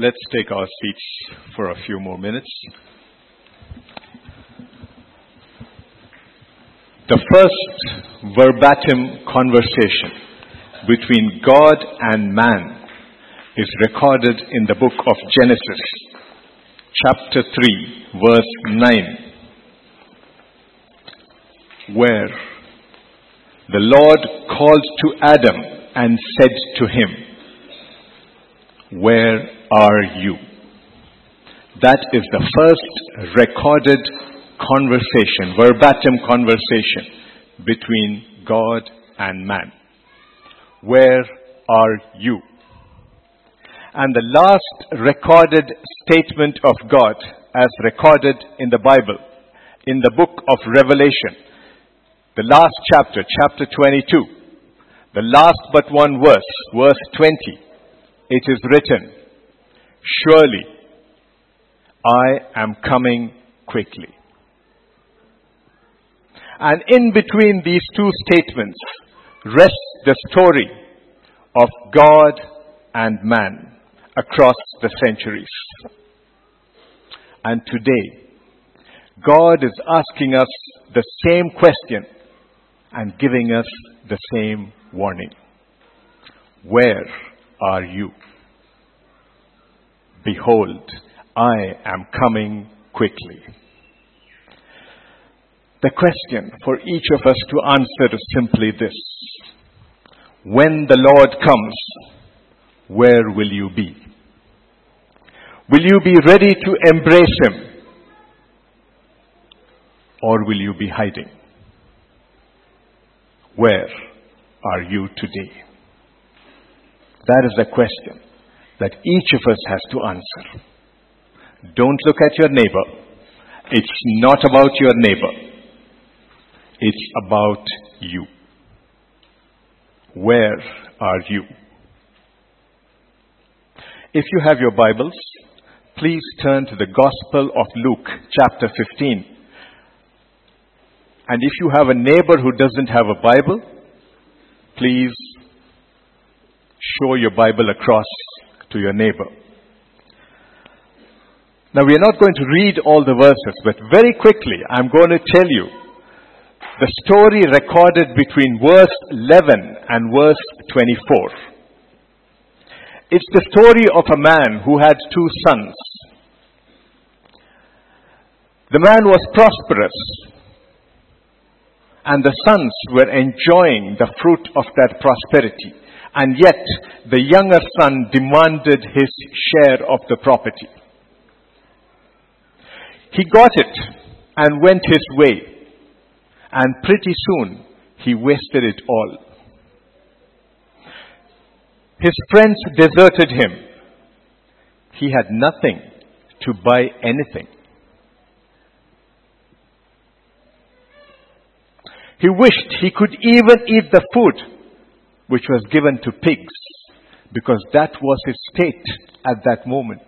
Let's take our seats for a few more minutes. The first verbatim conversation between God and man is recorded in the book of Genesis, chapter 3, verse 9, where the Lord called to Adam and said to him, Where are you? That is the first recorded conversation, verbatim conversation between God and man. Where are you? And the last recorded statement of God, as recorded in the Bible, in the book of Revelation, the last chapter, chapter 22, the last but one verse, verse 20, it is written, Surely I am coming quickly. And in between these two statements rests the story of God and man across the centuries. And today, God is asking us the same question and giving us the same warning. Where are you? Behold, I am coming quickly. The question for each of us to answer is simply this. When the Lord comes, where will you be? Will you be ready to embrace Him? Or will you be hiding? Where are you today? That is the question that each of us has to answer. Don't look at your neighbor. It's not about your neighbor. It's about you. Where are you? If you have your Bibles, please turn to the Gospel of Luke, chapter 15. And if you have a neighbor who doesn't have a Bible, please show your Bible across to your neighbor. Now we are not going to read all the verses, but very quickly I'm going to tell you the story recorded between verse 11 and verse 24. It's the story of a man who had two sons. The man was prosperous and the sons were enjoying the fruit of that prosperity. And yet, the younger son demanded his share of the property. He got it and went his way. And pretty soon, he wasted it all. His friends deserted him. He had nothing to buy anything. He wished he could even eat the food which was given to pigs because that was his state at that moment.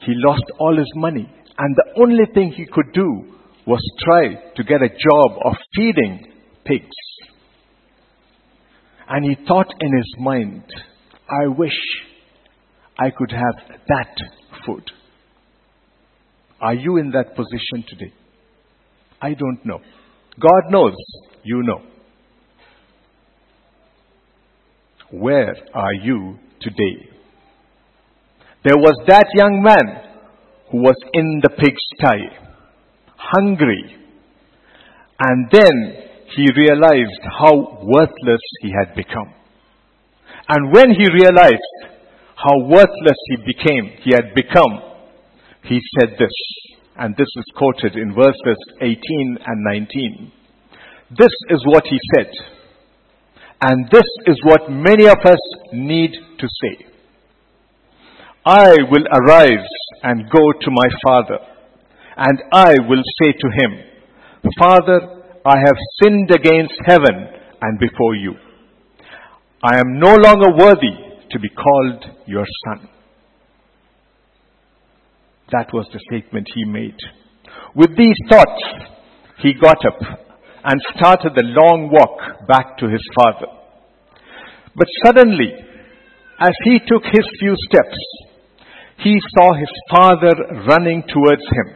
He lost all his money and the only thing he could do was try to get a job of feeding pigs. And he thought in his mind, I wish I could have that food. Are you in that position today? I don't know. God knows. You know. Where are you today? There was that young man who was in the pigsty, hungry. And then he realized how worthless he had become. And when he realized how worthless he became, he had become, he said this and this is quoted in verses 18 and 19. This is what he said. And this is what many of us need to say. I will arise and go to my father, and I will say to him, Father, I have sinned against heaven and before you. I am no longer worthy to be called your son. That was the statement he made. With these thoughts, he got up and started the long walk back to his father. But suddenly, as he took his few steps, he saw his father running towards him.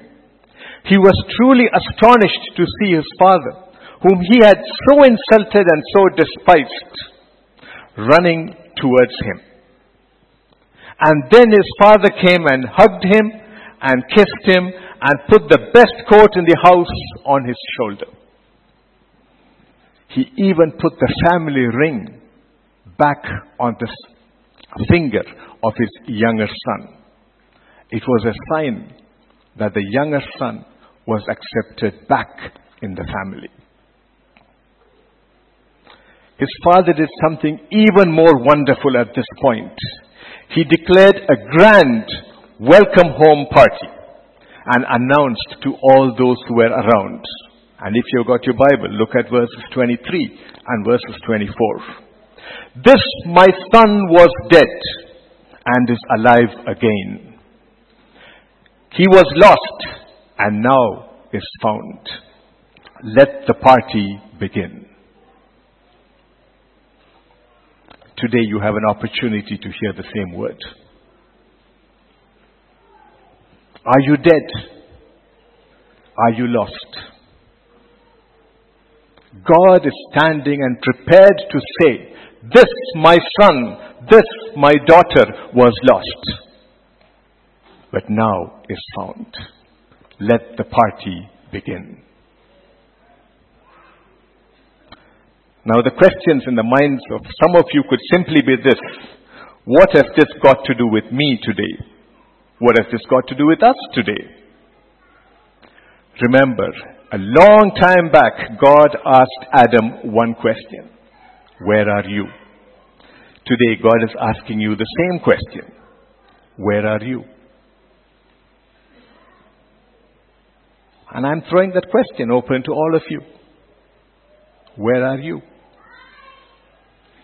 He was truly astonished to see his father, whom he had so insulted and so despised, running towards him. And then his father came and hugged him and kissed him and put the best coat in the house on his shoulder. He even put the family ring back on the finger of his younger son. It was a sign that the younger son was accepted back in the family. His father did something even more wonderful at this point. He declared a grand welcome home party and announced to all those who were around. And if you've got your Bible, look at verses 23 and verses 24. This my son was dead and is alive again. He was lost and now is found. Let the party begin. Today you have an opportunity to hear the same word. Are you dead? Are you lost? God is standing and prepared to say, This my son, this my daughter was lost, but now is found. Let the party begin. Now, the questions in the minds of some of you could simply be this What has this got to do with me today? What has this got to do with us today? Remember, a long time back, God asked Adam one question Where are you? Today, God is asking you the same question Where are you? And I'm throwing that question open to all of you. Where are you?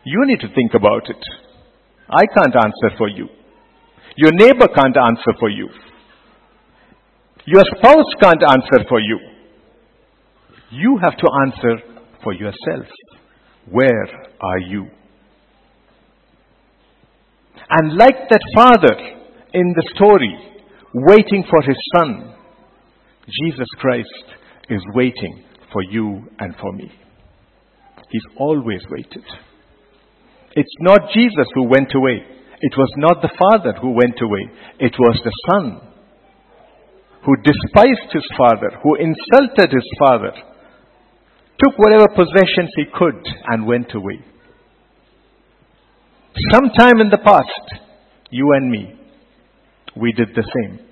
You need to think about it. I can't answer for you. Your neighbor can't answer for you. Your spouse can't answer for you. You have to answer for yourself. Where are you? And like that father in the story, waiting for his son, Jesus Christ is waiting for you and for me. He's always waited. It's not Jesus who went away. It was not the father who went away. It was the son who despised his father, who insulted his father, took whatever possessions he could and went away. Sometime in the past, you and me, we did the same.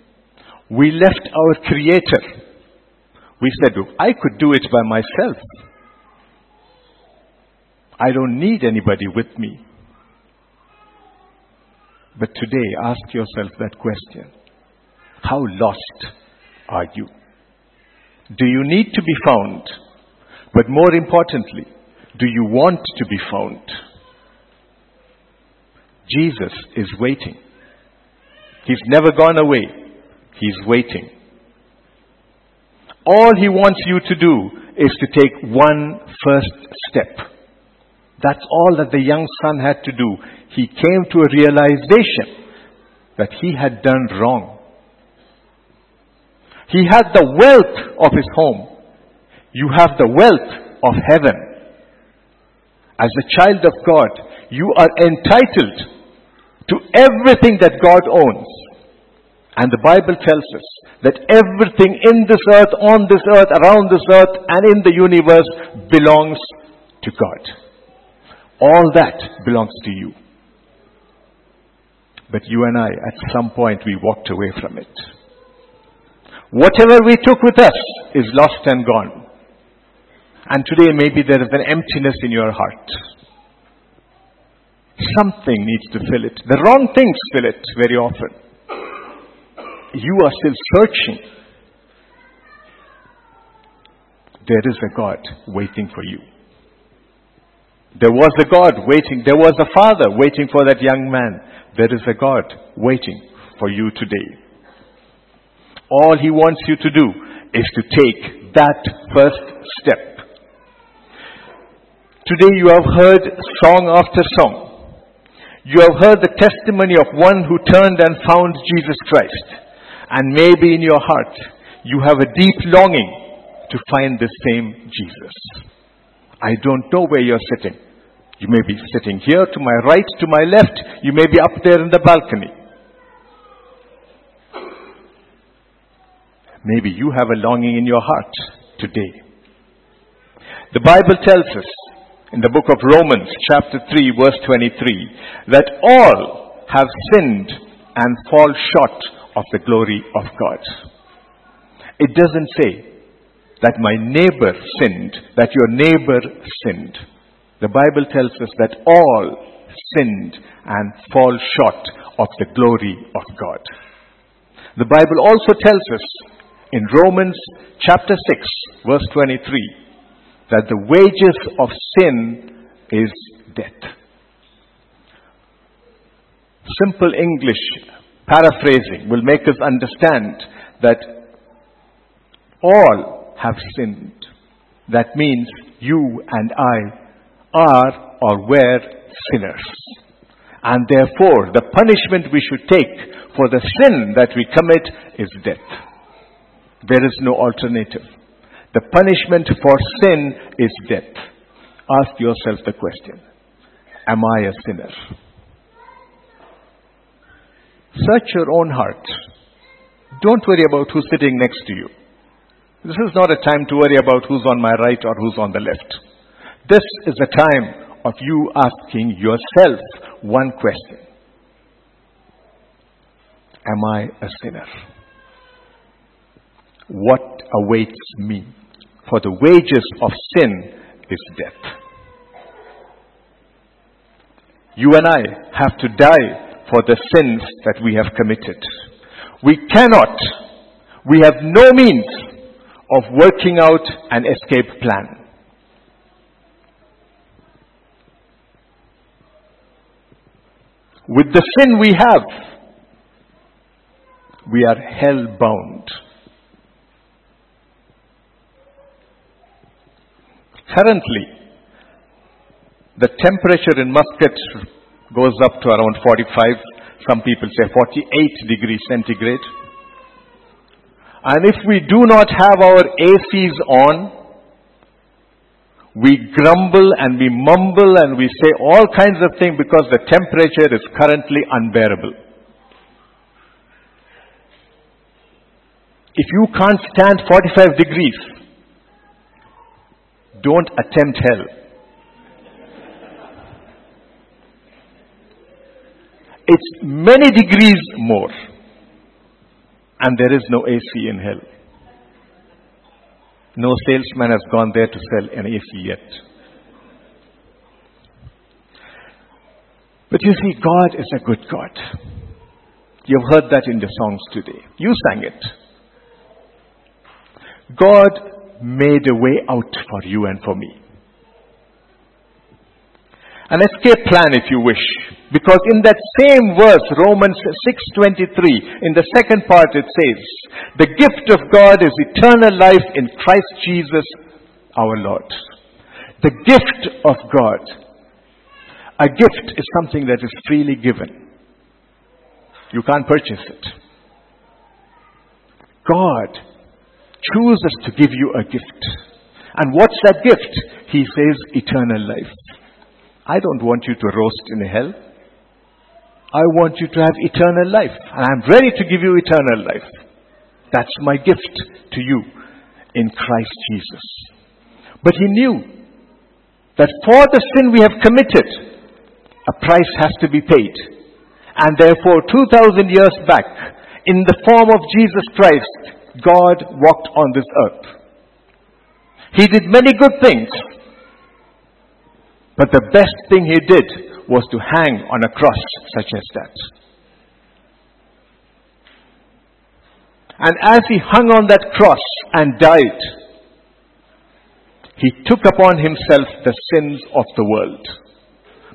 We left our Creator. We said, I could do it by myself. I don't need anybody with me. But today, ask yourself that question How lost are you? Do you need to be found? But more importantly, do you want to be found? Jesus is waiting. He's never gone away. He's waiting. All he wants you to do is to take one first step. That's all that the young son had to do. He came to a realization that he had done wrong. He had the wealth of his home. You have the wealth of heaven. As a child of God, you are entitled to everything that God owns. And the Bible tells us that everything in this earth, on this earth, around this earth, and in the universe belongs to God. All that belongs to you. But you and I, at some point, we walked away from it. Whatever we took with us is lost and gone. And today, maybe there is an emptiness in your heart. Something needs to fill it. The wrong things fill it very often. You are still searching. There is a God waiting for you. There was a God waiting. There was a father waiting for that young man. There is a God waiting for you today. All he wants you to do is to take that first step. Today you have heard song after song. You have heard the testimony of one who turned and found Jesus Christ. And maybe in your heart, you have a deep longing to find the same Jesus. I don't know where you're sitting. You may be sitting here to my right, to my left. You may be up there in the balcony. Maybe you have a longing in your heart today. The Bible tells us in the book of Romans, chapter 3, verse 23, that all have sinned and fall short of the glory of God. It doesn't say that my neighbor sinned, that your neighbor sinned. The Bible tells us that all sinned and fall short of the glory of God. The Bible also tells us in Romans chapter 6, verse 23, that the wages of sin is death. Simple English paraphrasing will make us understand that all have sinned. That means you and I are or were sinners. And therefore, the punishment we should take for the sin that we commit is death. There is no alternative. The punishment for sin is death. Ask yourself the question Am I a sinner? Search your own heart. Don't worry about who's sitting next to you. This is not a time to worry about who's on my right or who's on the left. This is a time of you asking yourself one question Am I a sinner? What awaits me? For the wages of sin is death. You and I have to die for the sins that we have committed. We cannot, we have no means of working out an escape plan. With the sin we have, we are hell bound. Currently, the temperature in Muscat goes up to around 45, some people say 48 degrees centigrade. And if we do not have our ACs on, we grumble and we mumble and we say all kinds of things because the temperature is currently unbearable. If you can't stand 45 degrees, don't attempt hell. It's many degrees more. And there is no AC in hell. No salesman has gone there to sell an AC yet. But you see, God is a good God. You've heard that in the songs today. You sang it. God made a way out for you and for me. An escape plan if you wish. Because in that same verse, Romans 6.23, in the second part it says, the gift of God is eternal life in Christ Jesus our Lord. The gift of God. A gift is something that is freely given. You can't purchase it. God chooses to give you a gift. And what's that gift? He says eternal life. I don't want you to roast in hell. I want you to have eternal life. And I'm ready to give you eternal life. That's my gift to you in Christ Jesus. But he knew that for the sin we have committed, a price has to be paid. And therefore, 2,000 years back, in the form of Jesus Christ, God walked on this earth. He did many good things. But the best thing he did was to hang on a cross such as that. And as he hung on that cross and died, he took upon himself the sins of the world.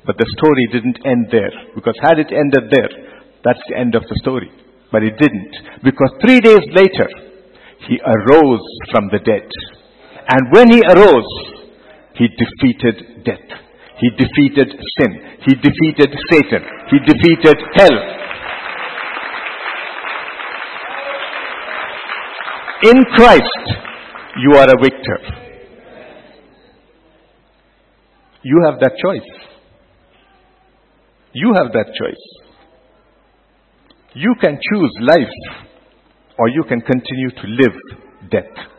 But the story didn't end there, because had it ended there, that's the end of the story. But it didn't, because three days later, he arose from the dead. And when he arose, he defeated death. He defeated sin. He defeated Satan. He defeated hell. In Christ, you are a victor. You have that choice. You have that choice. You can choose life or you can continue to live death.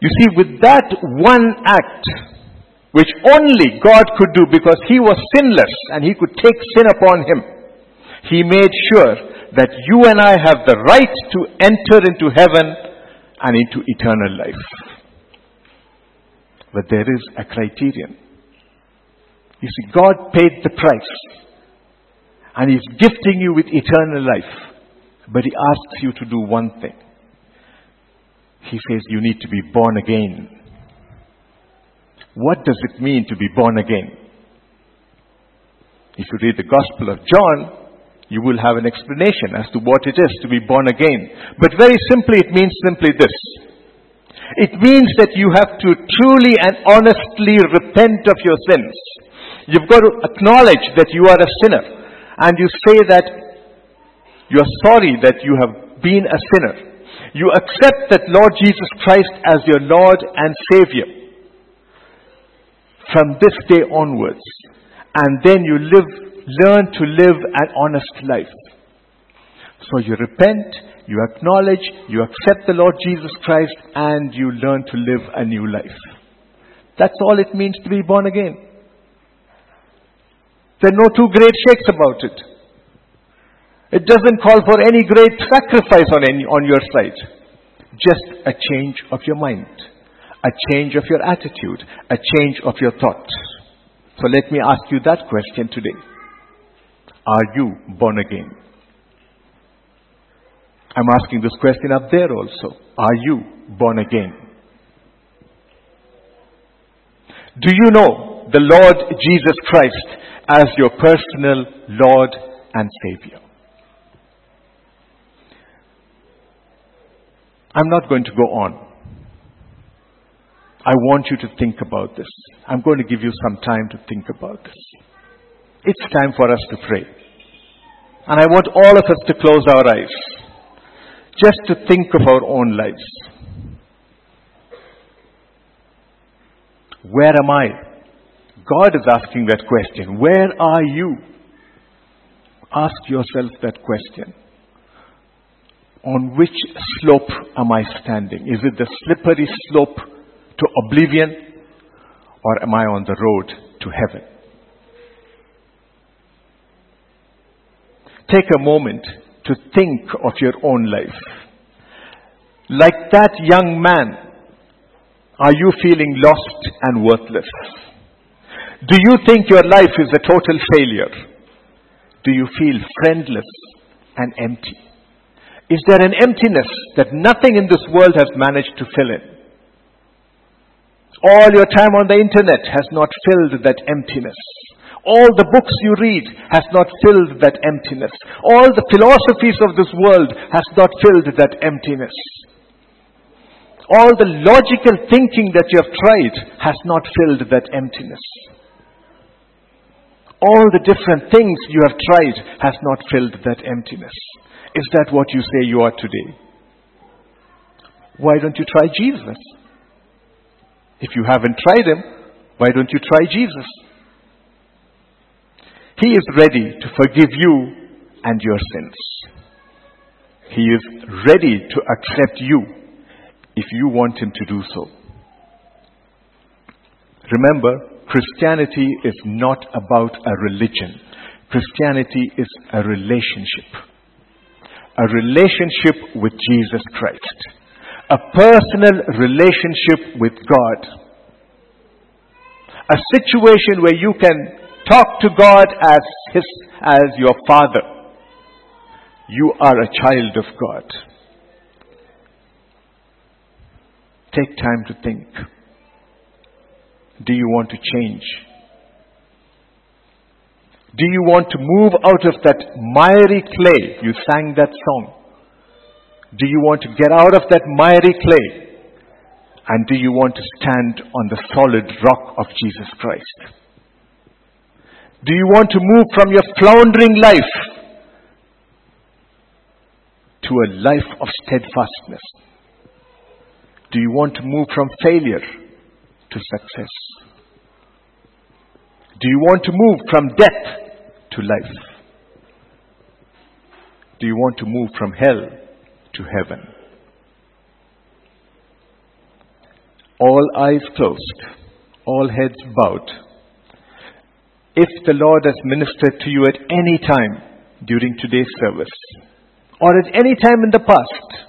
You see, with that one act, which only God could do because He was sinless and He could take sin upon Him, He made sure that you and I have the right to enter into heaven and into eternal life. But there is a criterion. You see, God paid the price and He's gifting you with eternal life. But He asks you to do one thing. He says you need to be born again. What does it mean to be born again? If you read the Gospel of John, you will have an explanation as to what it is to be born again. But very simply, it means simply this. It means that you have to truly and honestly repent of your sins. You've got to acknowledge that you are a sinner. And you say that you're sorry that you have been a sinner. You accept that Lord Jesus Christ as your Lord and Savior from this day onwards. And then you live, learn to live an honest life. So you repent, you acknowledge, you accept the Lord Jesus Christ, and you learn to live a new life. That's all it means to be born again. There are no two great shakes about it. It doesn't call for any great sacrifice on, any, on your side. Just a change of your mind, a change of your attitude, a change of your thoughts. So let me ask you that question today. Are you born again? I'm asking this question up there also. Are you born again? Do you know the Lord Jesus Christ as your personal Lord and Savior? I'm not going to go on. I want you to think about this. I'm going to give you some time to think about this. It's time for us to pray. And I want all of us to close our eyes just to think of our own lives. Where am I? God is asking that question. Where are you? Ask yourself that question on which slope am I standing? Is it the slippery slope to oblivion or am I on the road to heaven? Take a moment to think of your own life. Like that young man, are you feeling lost and worthless? Do you think your life is a total failure? Do you feel friendless and empty? Is there an emptiness that nothing in this world has managed to fill in? All your time on the internet has not filled that emptiness. All the books you read has not filled that emptiness. All the philosophies of this world has not filled that emptiness. All the logical thinking that you have tried has not filled that emptiness. All the different things you have tried has not filled that emptiness. Is that what you say you are today? Why don't you try Jesus? If you haven't tried Him, why don't you try Jesus? He is ready to forgive you and your sins. He is ready to accept you if you want Him to do so. Remember, Christianity is not about a religion. Christianity is a relationship a relationship with Jesus Christ, a personal relationship with God, a situation where you can talk to God as his, as your father. You are a child of God. Take time to think. Do you want to change? Do you want to move out of that miry clay? You sang that song. Do you want to get out of that miry clay And do you want to stand on the solid rock of Jesus Christ? Do you want to move from your floundering life to a life of steadfastness? Do you want to move from failure to success? Do you want to move from death to life? Do you want to move from hell to heaven? All eyes closed, all heads bowed. If the Lord has ministered to you at any time during today's service, or at any time in the past,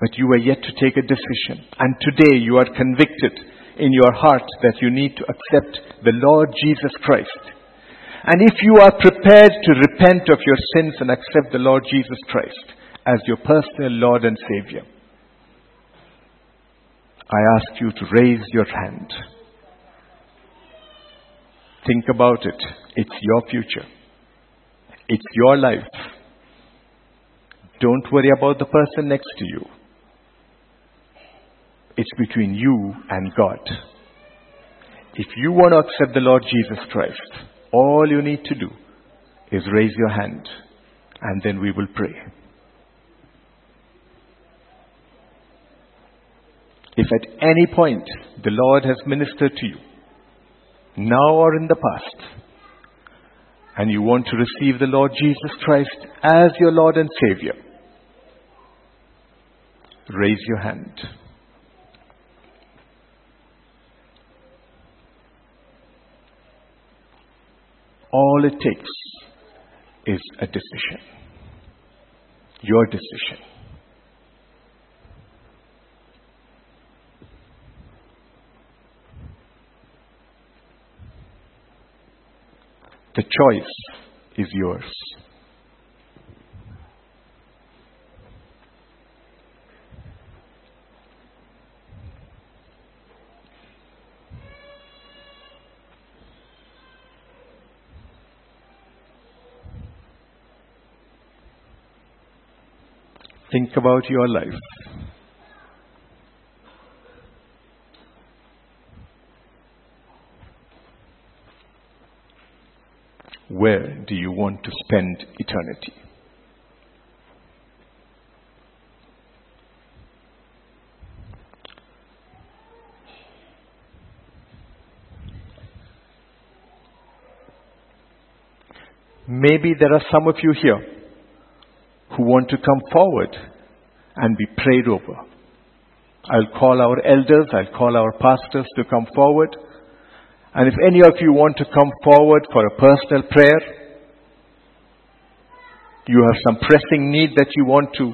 but you are yet to take a decision, and today you are convicted in your heart that you need to accept the Lord Jesus Christ. And if you are prepared to repent of your sins and accept the Lord Jesus Christ as your personal Lord and Savior, I ask you to raise your hand. Think about it. It's your future. It's your life. Don't worry about the person next to you. It's between you and God. If you want to accept the Lord Jesus Christ, all you need to do is raise your hand and then we will pray. If at any point the Lord has ministered to you, now or in the past, and you want to receive the Lord Jesus Christ as your Lord and Savior, raise your hand. All it takes is a decision. Your decision. The choice is yours. Think about your life. Where do you want to spend eternity? Maybe there are some of you here who want to come forward and be prayed over. I'll call our elders, I'll call our pastors to come forward. And if any of you want to come forward for a personal prayer, you have some pressing need that you want to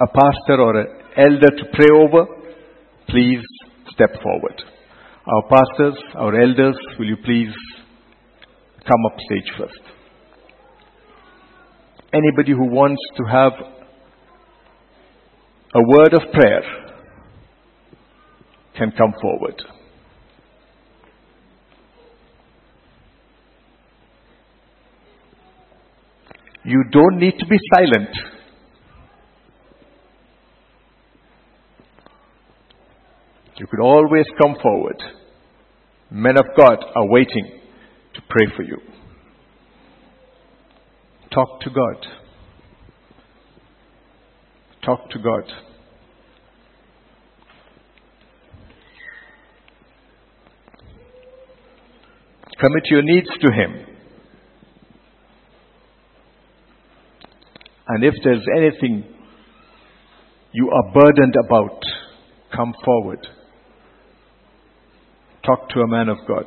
a pastor or an elder to pray over, please step forward. Our pastors, our elders, will you please come up stage first? Anybody who wants to have a word of prayer can come forward. You don't need to be silent. You could always come forward. Men of God are waiting to pray for you. Talk to God. Talk to God. Commit your needs to Him. And if there's anything you are burdened about, come forward. Talk to a man of God.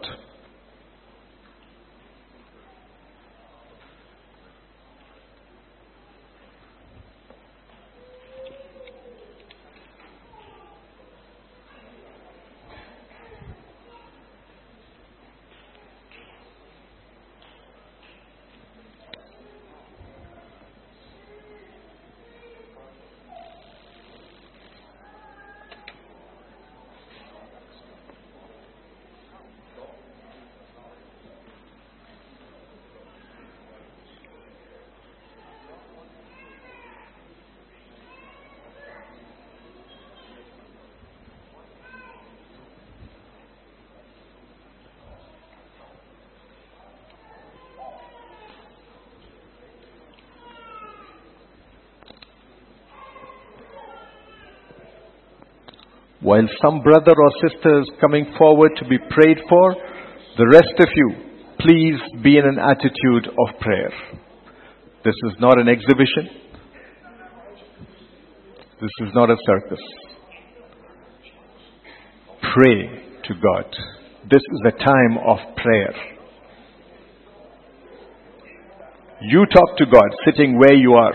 While some brother or sister is coming forward to be prayed for, the rest of you, please be in an attitude of prayer. This is not an exhibition. This is not a circus. Pray to God. This is a time of prayer. You talk to God sitting where you are.